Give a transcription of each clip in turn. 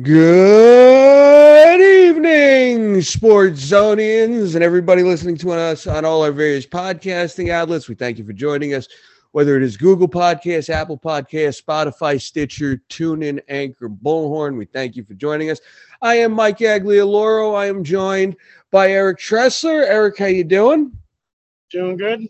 Good evening, Sports Zonians, and everybody listening to us on all our various podcasting outlets. We thank you for joining us, whether it is Google Podcasts, Apple Podcasts, Spotify, Stitcher, TuneIn, Anchor, Bullhorn. We thank you for joining us. I am Mike Aglioloro. I am joined by Erich Tressler. Erich, how you doing? Doing good.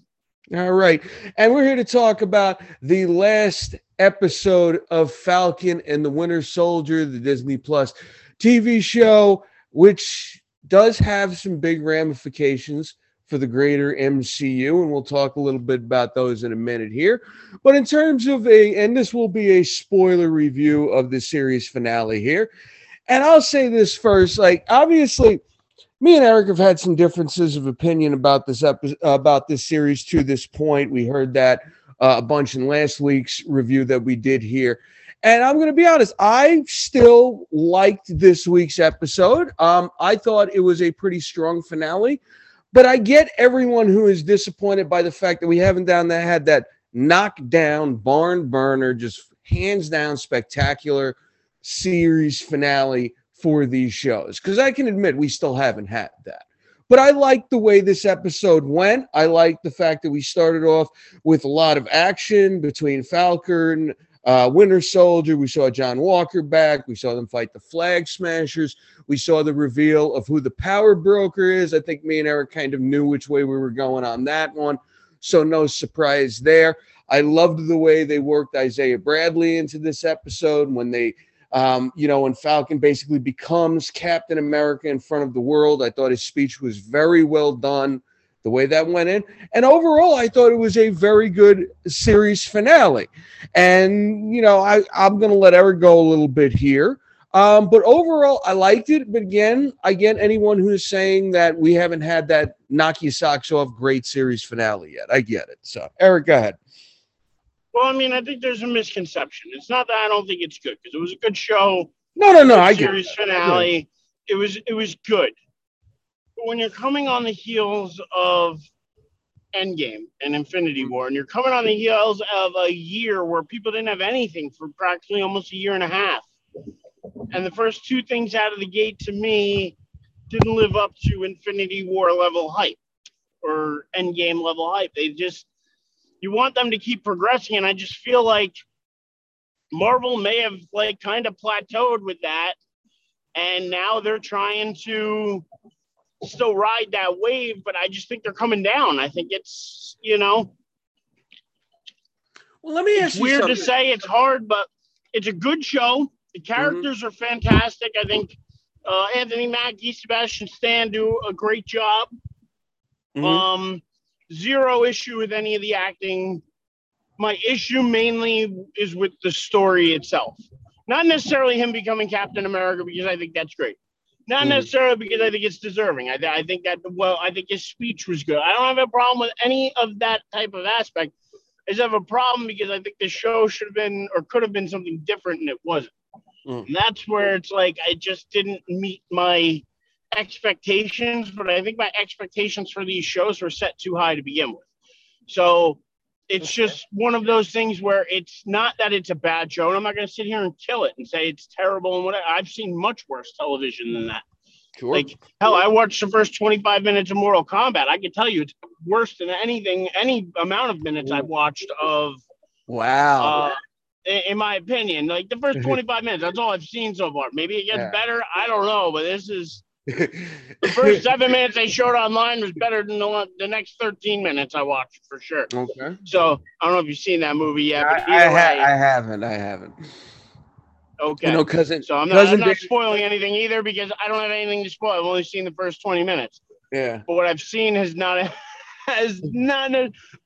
All right. And we're here to talk about the last episode of Falcon and the Winter Soldier, the Disney Plus TV show, which does have some big ramifications for the greater MCU. And we'll talk a little bit about those in a minute here. But in terms of a, and this will be a spoiler review of the series finale here. And I'll say this first like, obviously, me and Erich have had some differences of opinion about this episode, about this series to this point. We heard that uh, a bunch in last week's review that we did here. And I'm going to be honest, I still liked this week's episode. Um, I thought it was a pretty strong finale, but I get everyone who is disappointed by the fact that we haven't down that had that knockdown barn burner, just hands down spectacular series finale for these shows. Because I can admit we still haven't had that. But I like the way this episode went. I like the fact that we started off with a lot of action between Falcon, uh, Winter Soldier. We saw John Walker back. We saw them fight the Flag Smashers. We saw the reveal of who the power broker is. I think me and Erich kind of knew which way we were going on that one. So no surprise there. I loved the way they worked Isaiah Bradley into this episode when they um, you know, when Falcon basically becomes Captain America in front of the world, I thought his speech was very well done, the way that went in. And overall, I thought it was a very good series finale. And, you know, I, I'm going to let Erich go a little bit here. Um, but overall, I liked it. But again, I get anyone who's saying that we haven't had that knock your socks off great series finale yet. I get it. So, Erich, go ahead. Well, I mean, I think there's a misconception. It's not that I don't think it's good because it was a good show. No, no, no. I get series finale. It was it was good. But when you're coming on the heels of Endgame and Infinity mm-hmm. War, and you're coming on the heels of a year where people didn't have anything for practically almost a year and a half, and the first two things out of the gate to me didn't live up to Infinity War level hype or Endgame level hype. They just you want them to keep progressing. And I just feel like Marvel may have like kind of plateaued with that. And now they're trying to still ride that wave, but I just think they're coming down. I think it's, you know, well, let me ask it's you weird something. to say it's hard, but it's a good show. The mm-hmm. characters mm-hmm. are fantastic. I think uh, Anthony Mackie, Sebastian Stan do a great job. Mm-hmm. Um, zero issue with any of the acting. My issue mainly is with the story itself. Not necessarily him becoming Captain America because I think that's great. Not mm. necessarily because I think it's deserving. I, I think that well, I think his speech was good. I don't have a problem with any of that type of aspect. I just have a problem because I think the show should have been or could have been something different and it wasn't. Mm. And that's where it's like I just didn't meet my expectations, but I think my expectations for these shows were set too high to begin with. So it's just one of those things where it's not that it's a bad show. And I'm not going to sit here and kill it and say it's terrible and whatever. I've seen much worse television than that. Sure. Like hell, I watched the first 25 minutes of Mortal Kombat. I can tell you it's worse than anything, any amount of minutes I've watched of. Wow. Uh, in my opinion, like the first 25 minutes, that's all I've seen so far. Maybe it gets yeah. better. I don't know, but this is the first seven minutes they showed online was better than the, the next 13 minutes I watched for sure. Okay. So I don't know if you've seen that movie yet. I, I, ha- I, haven't. I haven't. Okay. You know, cousin. So I'm not, I'm not spoiling anything either because I don't have anything to spoil. I've only seen the first 20 minutes. Yeah. But what I've seen has not has not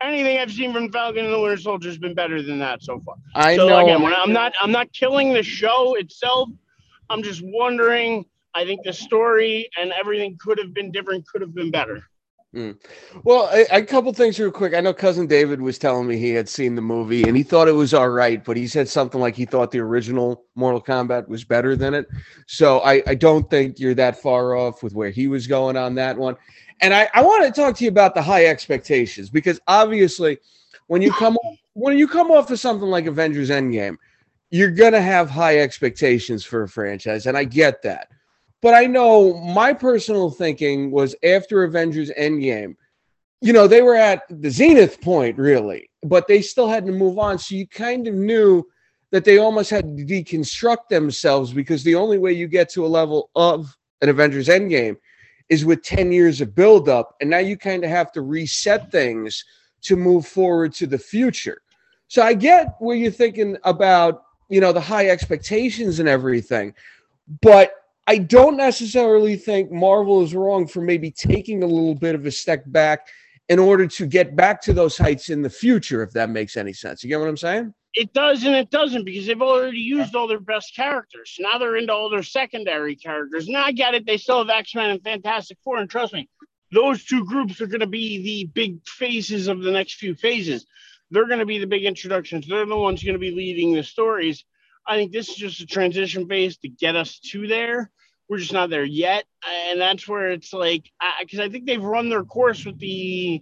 anything I've seen from Falcon and the Winter Soldier has been better than that so far. I so know. Again, I'm not I'm not killing the show itself. I'm just wondering I think the story and everything could have been different, could have been better. Mm. Well, a, a, couple things real quick. I know cousin David was telling me he had seen the movie and he thought it was all right, but he said something like he thought the original Mortal Kombat was better than it. So I, I don't think you're that far off with where he was going on that one. And I, I want to talk to you about the high expectations because obviously when you come when you come off of something like Avengers Endgame, you're to have high expectations for a franchise, and I get that. But I know my personal thinking was after Avengers Endgame, you know, they were at the zenith point, really, but they still had to move on. So you kind of knew that they almost had to deconstruct themselves because the only way you get to a level of an Avengers Endgame is with 10 years of buildup. And now you kind of have to reset things to move forward to the future. So I get where you're thinking about, you know, the high expectations and everything. But I don't necessarily think Marvel is wrong for maybe taking a little bit of a step back in order to get back to those heights in the future, if that makes any sense. You get what I'm saying? It does and it doesn't because they've already used all their best characters. Now they're into all their secondary characters. Now I get it. They still have X Men and Fantastic Four. And trust me, those two groups are going to be the big phases of the next few phases. They're going to be the big introductions. They're the ones going to be leading the stories. I think this is just a transition phase to get us to there. We're just not there yet. And that's where it's like, because I, I think they've run their course with the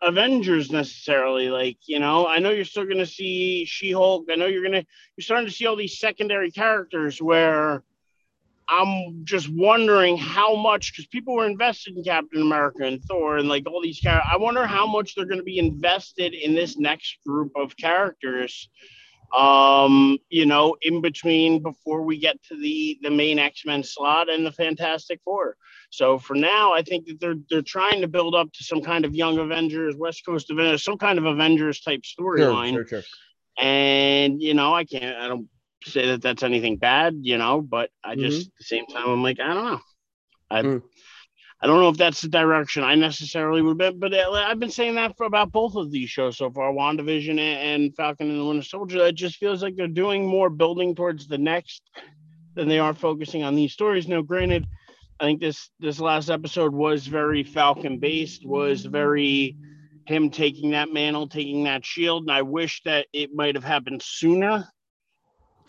Avengers necessarily. Like, you know, I know you're still going to see She Hulk. I know you're going to, you're starting to see all these secondary characters where I'm just wondering how much, because people were invested in Captain America and Thor and like all these characters. I wonder how much they're going to be invested in this next group of characters um you know in between before we get to the the main x-men slot and the fantastic four so for now i think that they're they're trying to build up to some kind of young avengers west coast avengers some kind of avengers type storyline sure, sure, sure. and you know i can't i don't say that that's anything bad you know but i just mm-hmm. at the same time i'm like i don't know i mm. I don't know if that's the direction I necessarily would be, but uh, I've been saying that for about both of these shows so far, WandaVision and Falcon and the Winter Soldier. It just feels like they're doing more building towards the next than they are focusing on these stories. Now, granted, I think this this last episode was very Falcon based, was very him taking that mantle, taking that shield, and I wish that it might have happened sooner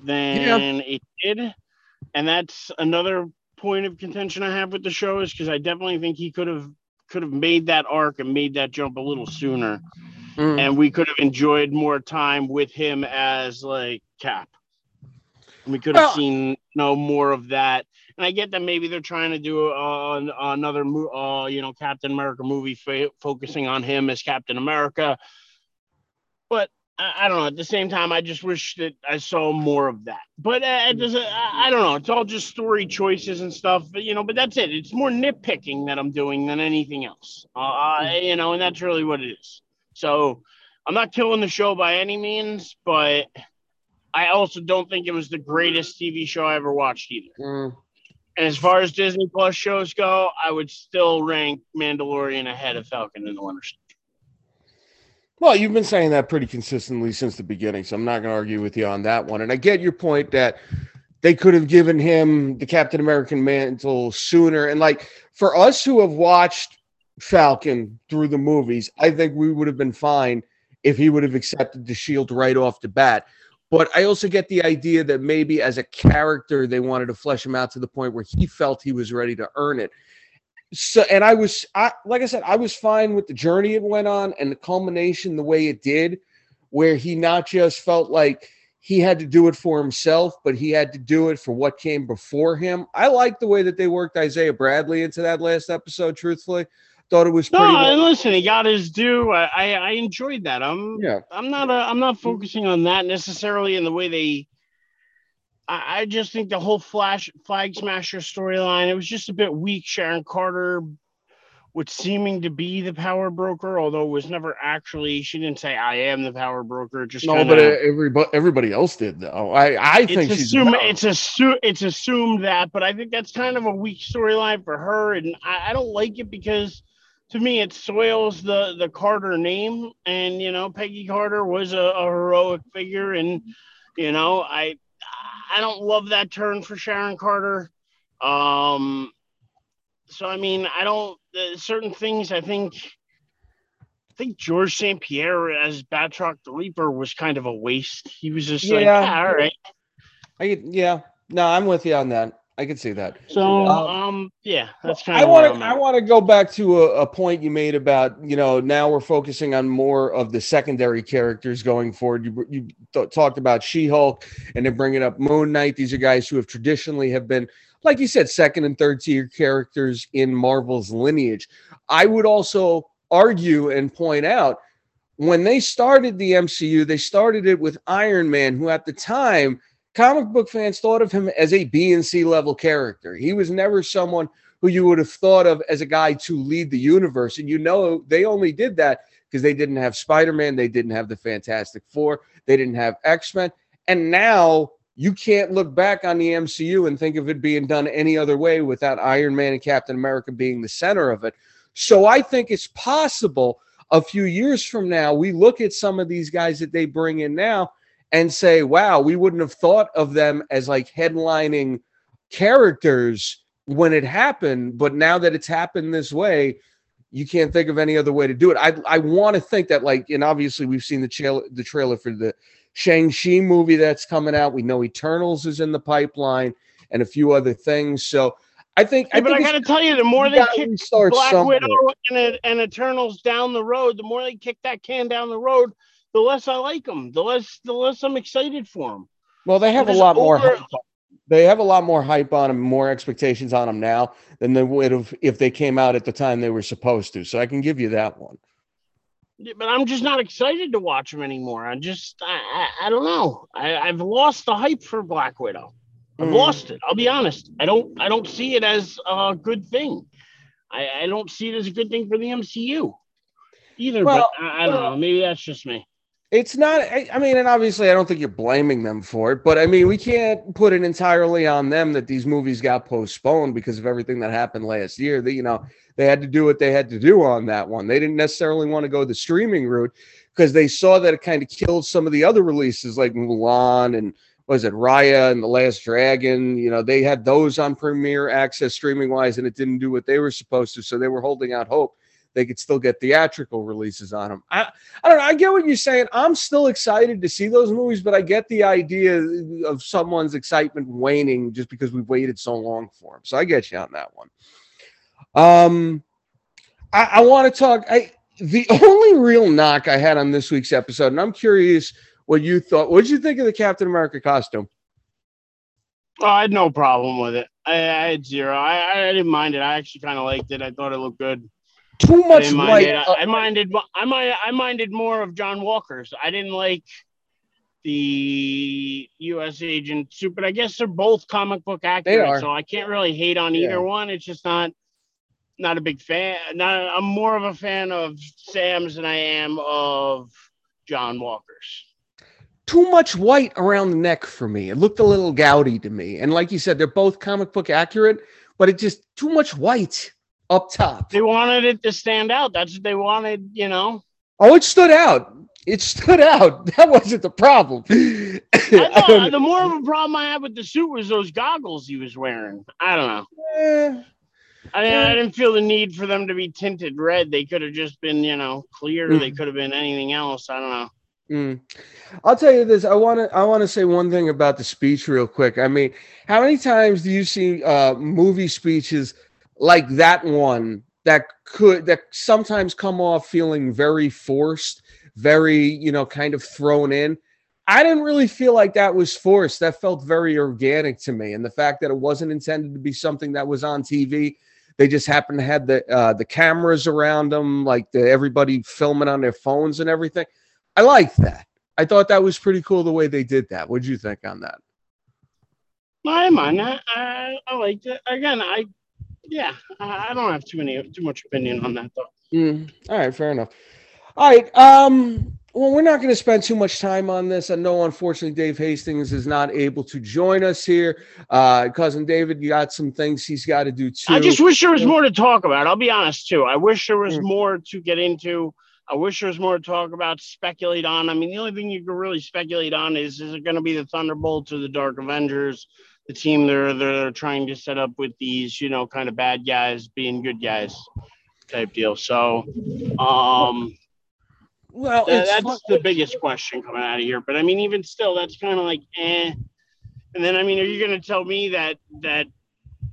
than yeah. it did. And that's another point of contention I have with the show is because I definitely think he could have could have made that arc and made that jump a little sooner, mm. and we could have enjoyed more time with him as like Cap. And we could have well, seen you know more of that. And I get that maybe they're trying to do uh, another, uh, you know, Captain America movie f- focusing on him as Captain America. But I, I, don't know. At the same time, I just wish that I saw more of that. But uh, it doesn't. I, I, don't know. It's all just story choices and stuff. But, you know, but that's it. It's more nitpicking that I'm doing than anything else. Uh, you know, and that's really what it is. So I'm not killing the show by any means, but I also don't think it was the greatest TV show I ever watched either. Mm. And as far as Disney Plus shows go, I would still rank Mandalorian ahead of Falcon and the Winter Soldier. Well, you've been saying that pretty consistently since the beginning, so I'm not going to argue with you on that one. And I get your point that they could have given him the Captain American mantle sooner. And like for us who have watched Falcon through the movies, I think we would have been fine if he would have accepted the shield right off the bat. But I also get the idea that maybe as a character, they wanted to flesh him out to the point where he felt he was ready to earn it so and i was i like i said i was fine with the journey it went on and the culmination the way it did where he not just felt like he had to do it for himself but he had to do it for what came before him. I like the way that they worked isaiah bradley into that last episode truthfully. Thought it was no well. listen he got his due. I, I i enjoyed that. I'm yeah. I'm not a, i'm not focusing on that necessarily in the way they I, I just think the whole Flash Flag Smasher storyline it was just a bit weak. Sharon Carter was seeming to be the power broker, although it was never actually. She didn't say I am the power broker. Just no, kinda, but everybody everybody else did though. I I think it's assumed it's assumed it's assumed that, but I think that's kind of a weak storyline for her, and I, I don't like it because to me it soils the the Carter name, and you know Peggy Carter was a, a heroic figure, and you know I I don't love that turn for Sharon Carter. Um, so I mean, I don't uh, certain things. I think I think Georges St-Pierre as Batroc the Leaper was kind of a waste. He was just yeah. like, ah, all right. I, yeah, no, I'm with you on that. I can see that. So, um, um yeah, that's kind of. I want to. I want to go back to a, a, point you made about you know now we're focusing on more of the secondary characters going forward. You you th- talked about She Hulk, and then bringing up Moon Knight. These are guys who have traditionally have been, like you said, second and third tier characters in Marvel's lineage. I would also argue and point out when they started the MCU, they started it with Iron Man, who at the time comic book fans thought of him as a B and C level character. He was never someone who you would have thought of as a guy to lead the universe. And you know, they only did that because they didn't have Spider Man, they didn't have the Fantastic Four, they didn't have X Men. And now you can't look back on the MCU and think of it being done any other way without Iron Man and Captain America being the center of it. So I think it's possible a few years from now, we look at some of these guys that they bring in now and say, wow, we wouldn't have thought of them as like headlining characters when it happened. But now that it's happened this way, you can't think of any other way to do it. I, I want to think that, like, and obviously we've seen the, tra- the trailer for the Shang-Chi movie that's coming out. We know Eternals is in the pipeline and a few other things. So I think. Yeah, I but think I got to tell you, the more they kick Black somewhere. Widow and, and Eternals down the road, the more they kick that can down the road, the less I like them, the less the less I'm excited for them. Well, they have a lot over... more. They have a lot more hype on them, more expectations on them now than they would have if they came out at the time they were supposed to. So I can give you that one. But I'm just not excited to watch them anymore. I just, I, I, I don't know. I, I've lost the hype for Black Widow. I've mm. lost it. I'll be honest. I don't, I don't see it as a good thing. I, I don't see it as a good thing for the MCU either. Well, but I, I don't well, know. Maybe that's just me. It's not, I mean, and obviously I don't think you're blaming them for it, but I mean, we can't put it entirely on them that these movies got postponed because of everything that happened last year. That, you know, they had to do what they had to do on that one. They didn't necessarily want to go the streaming route because they saw that it kind of killed some of the other releases like Mulan and was it Raya and the Last Dragon? You know, they had those on Premier Access streaming wise, and it didn't do what they were supposed to. So they were holding out hope they could still get theatrical releases on them. I, I don't know. I get what you're saying. I'm still excited to see those movies, but I get the idea of someone's excitement waning just because we've waited so long for them. So I get you on that one. Um, I, I want to talk. I the only real knock I had on this week's episode, and I'm curious what you thought. What did you think of the Captain America costume? Oh, I had no problem with it. I, I had zero. I, I didn't mind it. I actually kind of liked it. I thought it looked good too much I white. Uh, I minded. I minded. I minded more of John Walker's. I didn't like the U.S. agent suit, but I guess they're both comic book actors, so I can't really hate on either yeah. one. It's just not not a big fan. Not, I'm more of a fan of Sam's than I am of John Walker's. Too much white around the neck for me. It looked a little gaudy to me. And like you said, they're both comic book accurate, but it just too much white up top. They wanted it to stand out. That's what they wanted, you know. Oh, it stood out. It stood out. That wasn't the problem. know, the more of a problem I had with the suit was those goggles he was wearing. I don't know. Eh, I, mean, I didn't feel the need for them to be tinted red. They could have just been, you know, clear. Mm. They could have been anything else. I don't know. Mm. I'll tell you this. I want to. I want to say one thing about the speech real quick. I mean, how many times do you see uh, movie speeches like that one that could that sometimes come off feeling very forced, very, you know, kind of thrown in. I didn't really feel like that was forced. That felt very organic to me. And the fact that it wasn't intended to be something that was on TV, they just happened to have the uh, the cameras around them, like the, everybody filming on their phones and everything. I liked that. I thought that was pretty cool the way they did that. What'd you think on that? I mind. I, I, I liked it. Again, I yeah, I don't have too many too much opinion on that though. Mm, all right, fair enough. All right. Um, well, we're not going to spend too much time on this. I know, unfortunately, Dave Hastings is not able to join us here. Uh, cousin David, you got some things he's got to do too. I just wish there was more to talk about. I'll be honest too. I wish there was mm. more to get into. I wish there was more to talk about, speculate on. I mean, the only thing you can really speculate on is is it going to be the Thunderbolts or the Dark Avengers? The team they're they're trying to set up with these you know kind of bad guys being good guys type deal. So, um, well, th- that's fun. the biggest question coming out of here. But I mean, even still, that's kind of like eh. And then I mean, are you going to tell me that that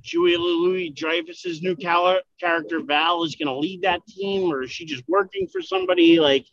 Julia Louis-Dreyfus's new cal- character Val is going to lead that team, or is she just working for somebody? Like,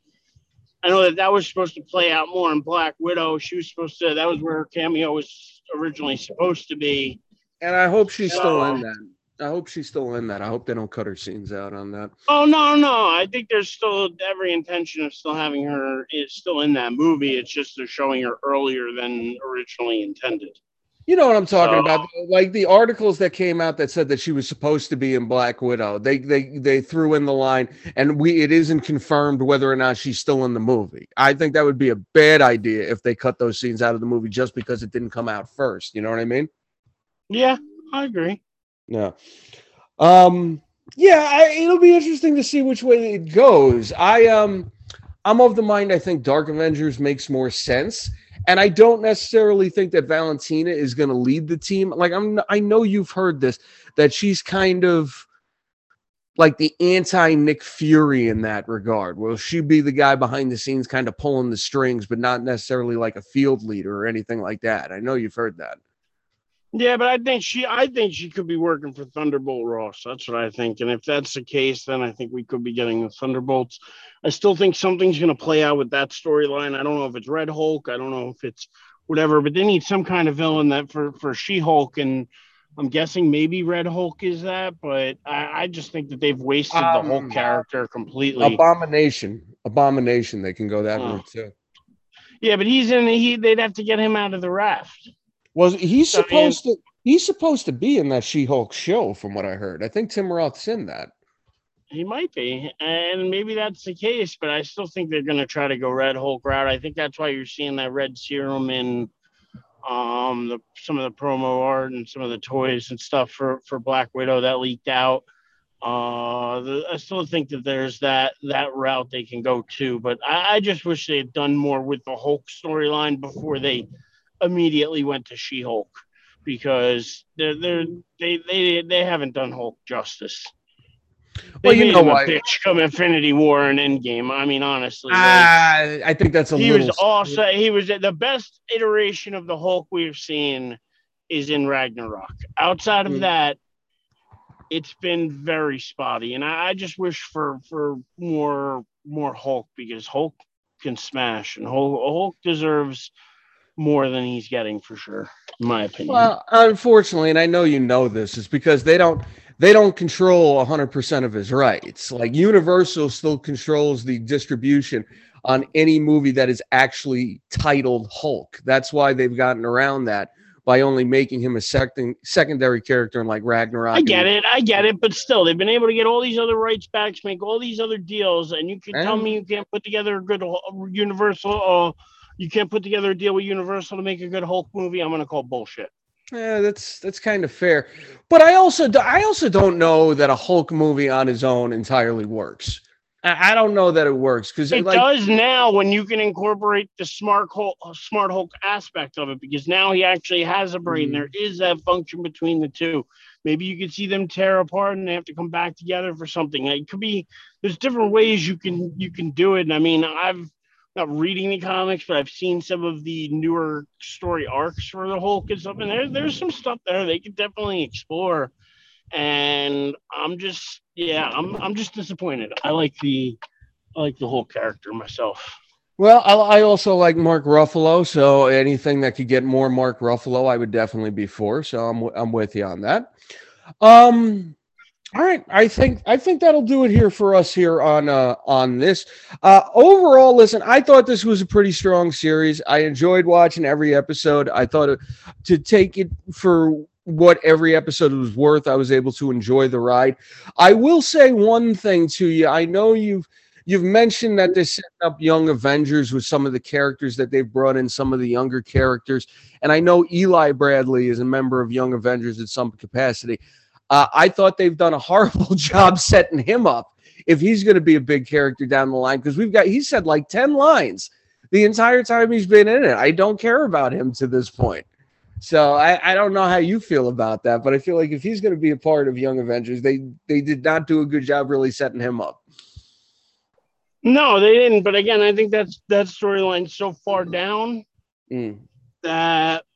I know that that was supposed to play out more in Black Widow. She was supposed to. That was where her cameo was originally supposed to be. And I hope she's still in that. I hope she's still in that. I hope they don't cut her scenes out on that. Oh no, no. I think there's still every intention of still having her is still in that movie. It's just they're showing her earlier than originally intended. You know what I'm talking about? Like the articles that came out that said that she was supposed to be in Black Widow. They they they threw in the line, and we it isn't confirmed whether or not she's still in the movie. I think that would be a bad idea if they cut those scenes out of the movie just because it didn't come out first. You know what I mean? Yeah, I agree. Yeah. Um. Yeah, I, it'll be interesting to see which way it goes. I um, I'm of the mind I think Dark Avengers makes more sense and I don't necessarily think that Valentina is going to lead the team. Like I'm, I know you've heard this that she's kind of like the anti Nick Fury in that regard. Will she be the guy behind the scenes, kind of pulling the strings, but not necessarily like a field leader or anything like that? I know you've heard that. Yeah, but I think she I think she could be working for Thunderbolt Ross. That's what I think. And if that's the case, then I think we could be getting the Thunderbolts. I still think something's gonna play out with that storyline. I don't know if it's Red Hulk, I don't know if it's whatever, but they need some kind of villain that for for She-Hulk and I'm guessing maybe Red Hulk is that, but I, I just think that they've wasted um, the whole character completely. Abomination. Abomination, they can go that route too. Yeah, but he's in the, he they'd have to get him out of the raft. Was he's supposed to? He's supposed to be in that She-Hulk show, from what I heard. I think Tim Roth's in that. He might be, and maybe that's the case. But I still think they're going to try to go Red Hulk route. I think that's why you're seeing that red serum in um the some of the promo art and some of the toys and stuff for for Black Widow that leaked out. Uh, the, I still think that there's that that route they can go to, but I, I just wish they had done more with the Hulk storyline before they immediately went to She Hulk because they're, they're they they they haven't done Hulk justice. They well, you know what? Bitch come Infinity War and Endgame. I mean, honestly, uh, like, I think that's a. He was also he was the best iteration of the Hulk we've seen is in Ragnarok. Outside of mm. that, it's been very spotty, and I, I just wish for for more more Hulk because Hulk can smash, and Hulk, Hulk deserves more than he's getting for sure, in my opinion. Well, unfortunately, and I know you know this, is because they don't they don't control 100% of his rights. Like Universal still controls the distribution on any movie that is actually titled Hulk. That's why they've gotten around that by only making him a second secondary character in like Ragnarok. I get it, I get it, but still, they've been able to get all these other rights back, make all these other deals, and you can and, tell me you can't put together a good Universal uh, you can't put together a deal with Universal to make a good Hulk movie, I'm going to call bullshit. Yeah, that's that's kind of fair, but I also I also don't know that a Hulk movie on his own entirely works. I, I don't know that it works because it like, does now when you can incorporate the smart Hulk, smart Hulk aspect of it because now he actually has a brain. Mm-hmm. There is that function between the two. Maybe you could see them tear apart and they have to come back together for something. It could be there's different ways you can you can do it. And I mean, I've not reading the comics, but I've seen some of the newer story arcs for the Hulk and stuff, and there, there's some stuff there they could definitely explore. And I'm just, yeah, I'm, I'm just disappointed. I like the, I like the whole character myself. Well, I, I also like Mark Ruffalo, so anything that could get more Mark Ruffalo, I would definitely be for. So I'm, I'm with you on that. Um, all right, I think I think that'll do it here for us here on uh, on this. Uh, overall, listen, I thought this was a pretty strong series. I enjoyed watching every episode. I thought to take it for what every episode was worth, I was able to enjoy the ride. I will say one thing to you. I know you've you've mentioned that they're setting up young Avengers with some of the characters that they've brought in, some of the younger characters, and I know Eli Bradley is a member of Young Avengers in some capacity. Uh, I thought they've done a horrible job setting him up if he's going to be a big character down the line because we've got he said like 10 lines the entire time he's been in it. I don't care about him to this point. So I, I don't know how you feel about that, but I feel like if he's going to be a part of Young Avengers, they they did not do a good job really setting him up. No, they didn't. But again, I think that's that storyline so far down mm. that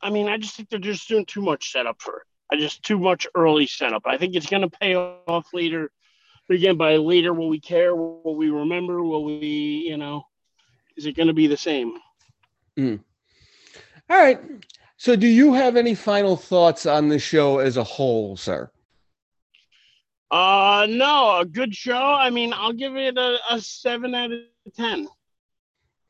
I mean, I just think they're just doing too much setup for it I just too much early setup. I think it's going to pay off later. But again, by later, will we care? Will we remember? Will we, you know, is it going to be the same? Mm. All right. So, do you have any final thoughts on the show as a whole, sir? Uh, no, a good show. I mean, I'll give it a, a seven out of ten.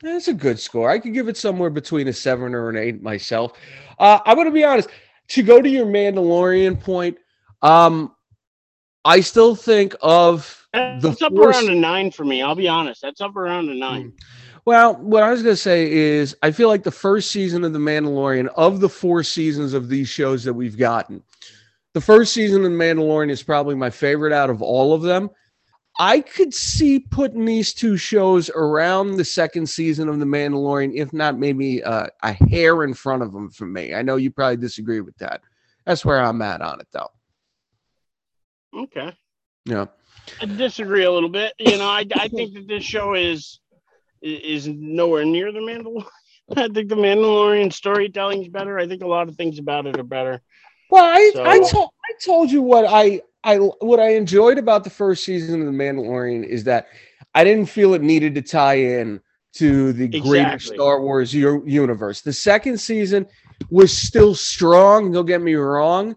That's a good score. I could give it somewhere between a seven or an eight myself. Uh, I'm going to be honest. To go to your Mandalorian point, um, I still think of that's the up force... around a nine for me. I'll be honest. That's up around a nine. Mm. Well, what I was going to say is, I feel like the first season of The Mandalorian, of the four seasons of these shows that we've gotten, the first season of The Mandalorian is probably my favorite out of all of them. I could see putting these two shows around the second season of The Mandalorian, if not maybe uh, a hair in front of them for me. I know you probably disagree with that. That's where I'm at on it, though. Okay. Yeah. I disagree a little bit. You know, I, I think that this show is is nowhere near the Mandalorian. I think the Mandalorian storytelling is better. I think a lot of things about it are better. Well, I so, I told I told you what I I what I enjoyed about the first season of the Mandalorian is that I didn't feel it needed to tie in to the exactly. greater Star Wars u- universe. The second season was still strong. Don't get me wrong,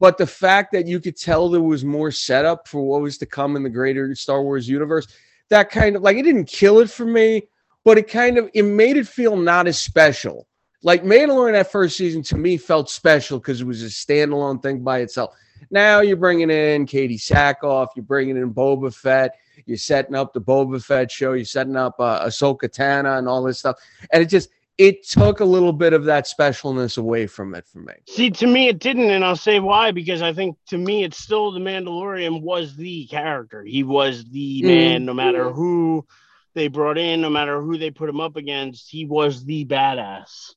but the fact that you could tell there was more setup for what was to come in the greater Star Wars universe that kind of like it didn't kill it for me, but it kind of it made it feel not as special. Like Mandalorian that first season to me felt special because it was a standalone thing by itself. Now you're bringing in Katee Sackhoff, you're bringing in Boba Fett, you're setting up the Boba Fett show, you're setting up uh, Ahsoka Tano and all this stuff, and it just it took a little bit of that specialness away from it for me. See, to me, it didn't, and I'll say why because I think to me, it's still the Mandalorian was the character. He was the mm. man, no matter who they brought in, no matter who they put him up against, he was the badass.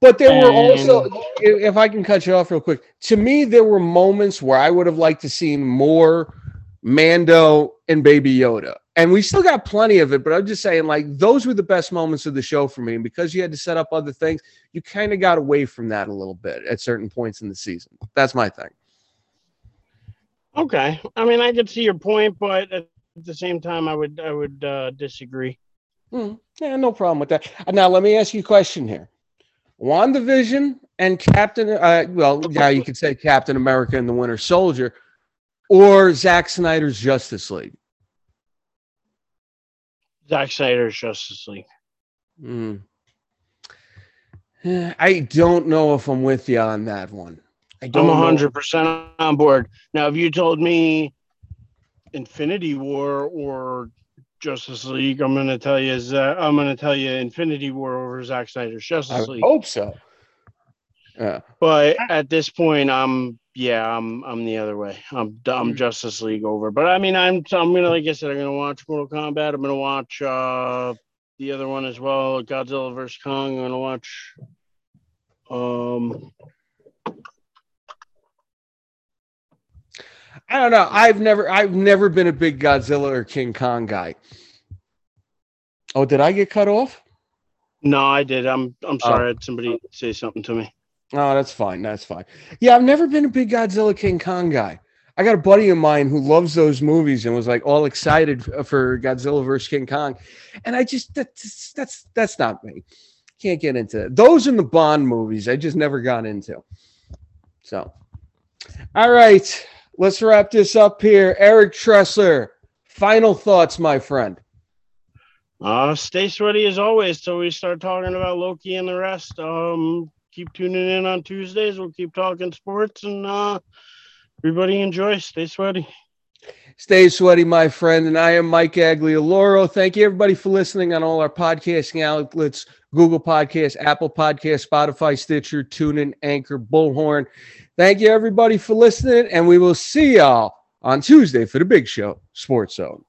But there and... were also, if I can cut you off real quick, to me, there were moments where I would have liked to see more Mando and Baby Yoda. And we still got plenty of it but i'm just saying like those were the best moments of the show for me and because you had to set up other things you kind of got away from that a little bit at certain points in the season. That's my thing. Okay. I mean i could see your point but at the same time i would i would uh, disagree. Mm, yeah no problem with that. Now let me ask you a question here wandavision and captain uh, well yeah you could say captain america and the winter soldier or Zack Snyder's Justice League? Zack Snyder's Justice League. Mm. I don't know if I'm with you on that one. I don't I'm 100% on board. Now, if you told me Infinity War or Justice League, I'm going to tell you is uh, I'm going to tell you Infinity War over Zack Snyder's Justice League. I League. hope so. Yeah. But at this point, I'm yeah, I'm I'm the other way. I'm I'm hmm. Justice League over. But I mean, I'm I'm gonna like I said, I'm gonna watch Mortal Kombat. I'm gonna watch uh the other one as well, Godzilla vs Kong. I'm gonna watch. Um. I don't know. I've never I've never been a big Godzilla or King Kong guy. Oh, did I get cut off? No, I did. I'm I'm sorry. Oh. I had somebody oh. say something to me. Oh, that's fine. That's fine. Yeah, I've never been a big Godzilla King Kong guy. I got a buddy of mine who loves those movies and was like all excited for Godzilla versus King Kong, and I just that's that's that's not me. Can't get into it. Those in the Bond movies, I just never got into. So, all right, let's wrap this up here. Erich Tressler, final thoughts, my friend. Uh, stay sweaty as always till we start talking about Loki and the rest. Um, keep tuning in on Tuesdays. We'll keep talking sports and uh, everybody enjoy. Stay sweaty. Stay sweaty, my friend. And I am Mike Aglioloro. Thank you, everybody, for listening on all our podcasting outlets Google Podcast, Apple Podcast, Spotify, Stitcher, TuneIn, Anchor, Bullhorn. Thank you, everybody, for listening. And we will see y'all on Tuesday for the big show, Sports Zone.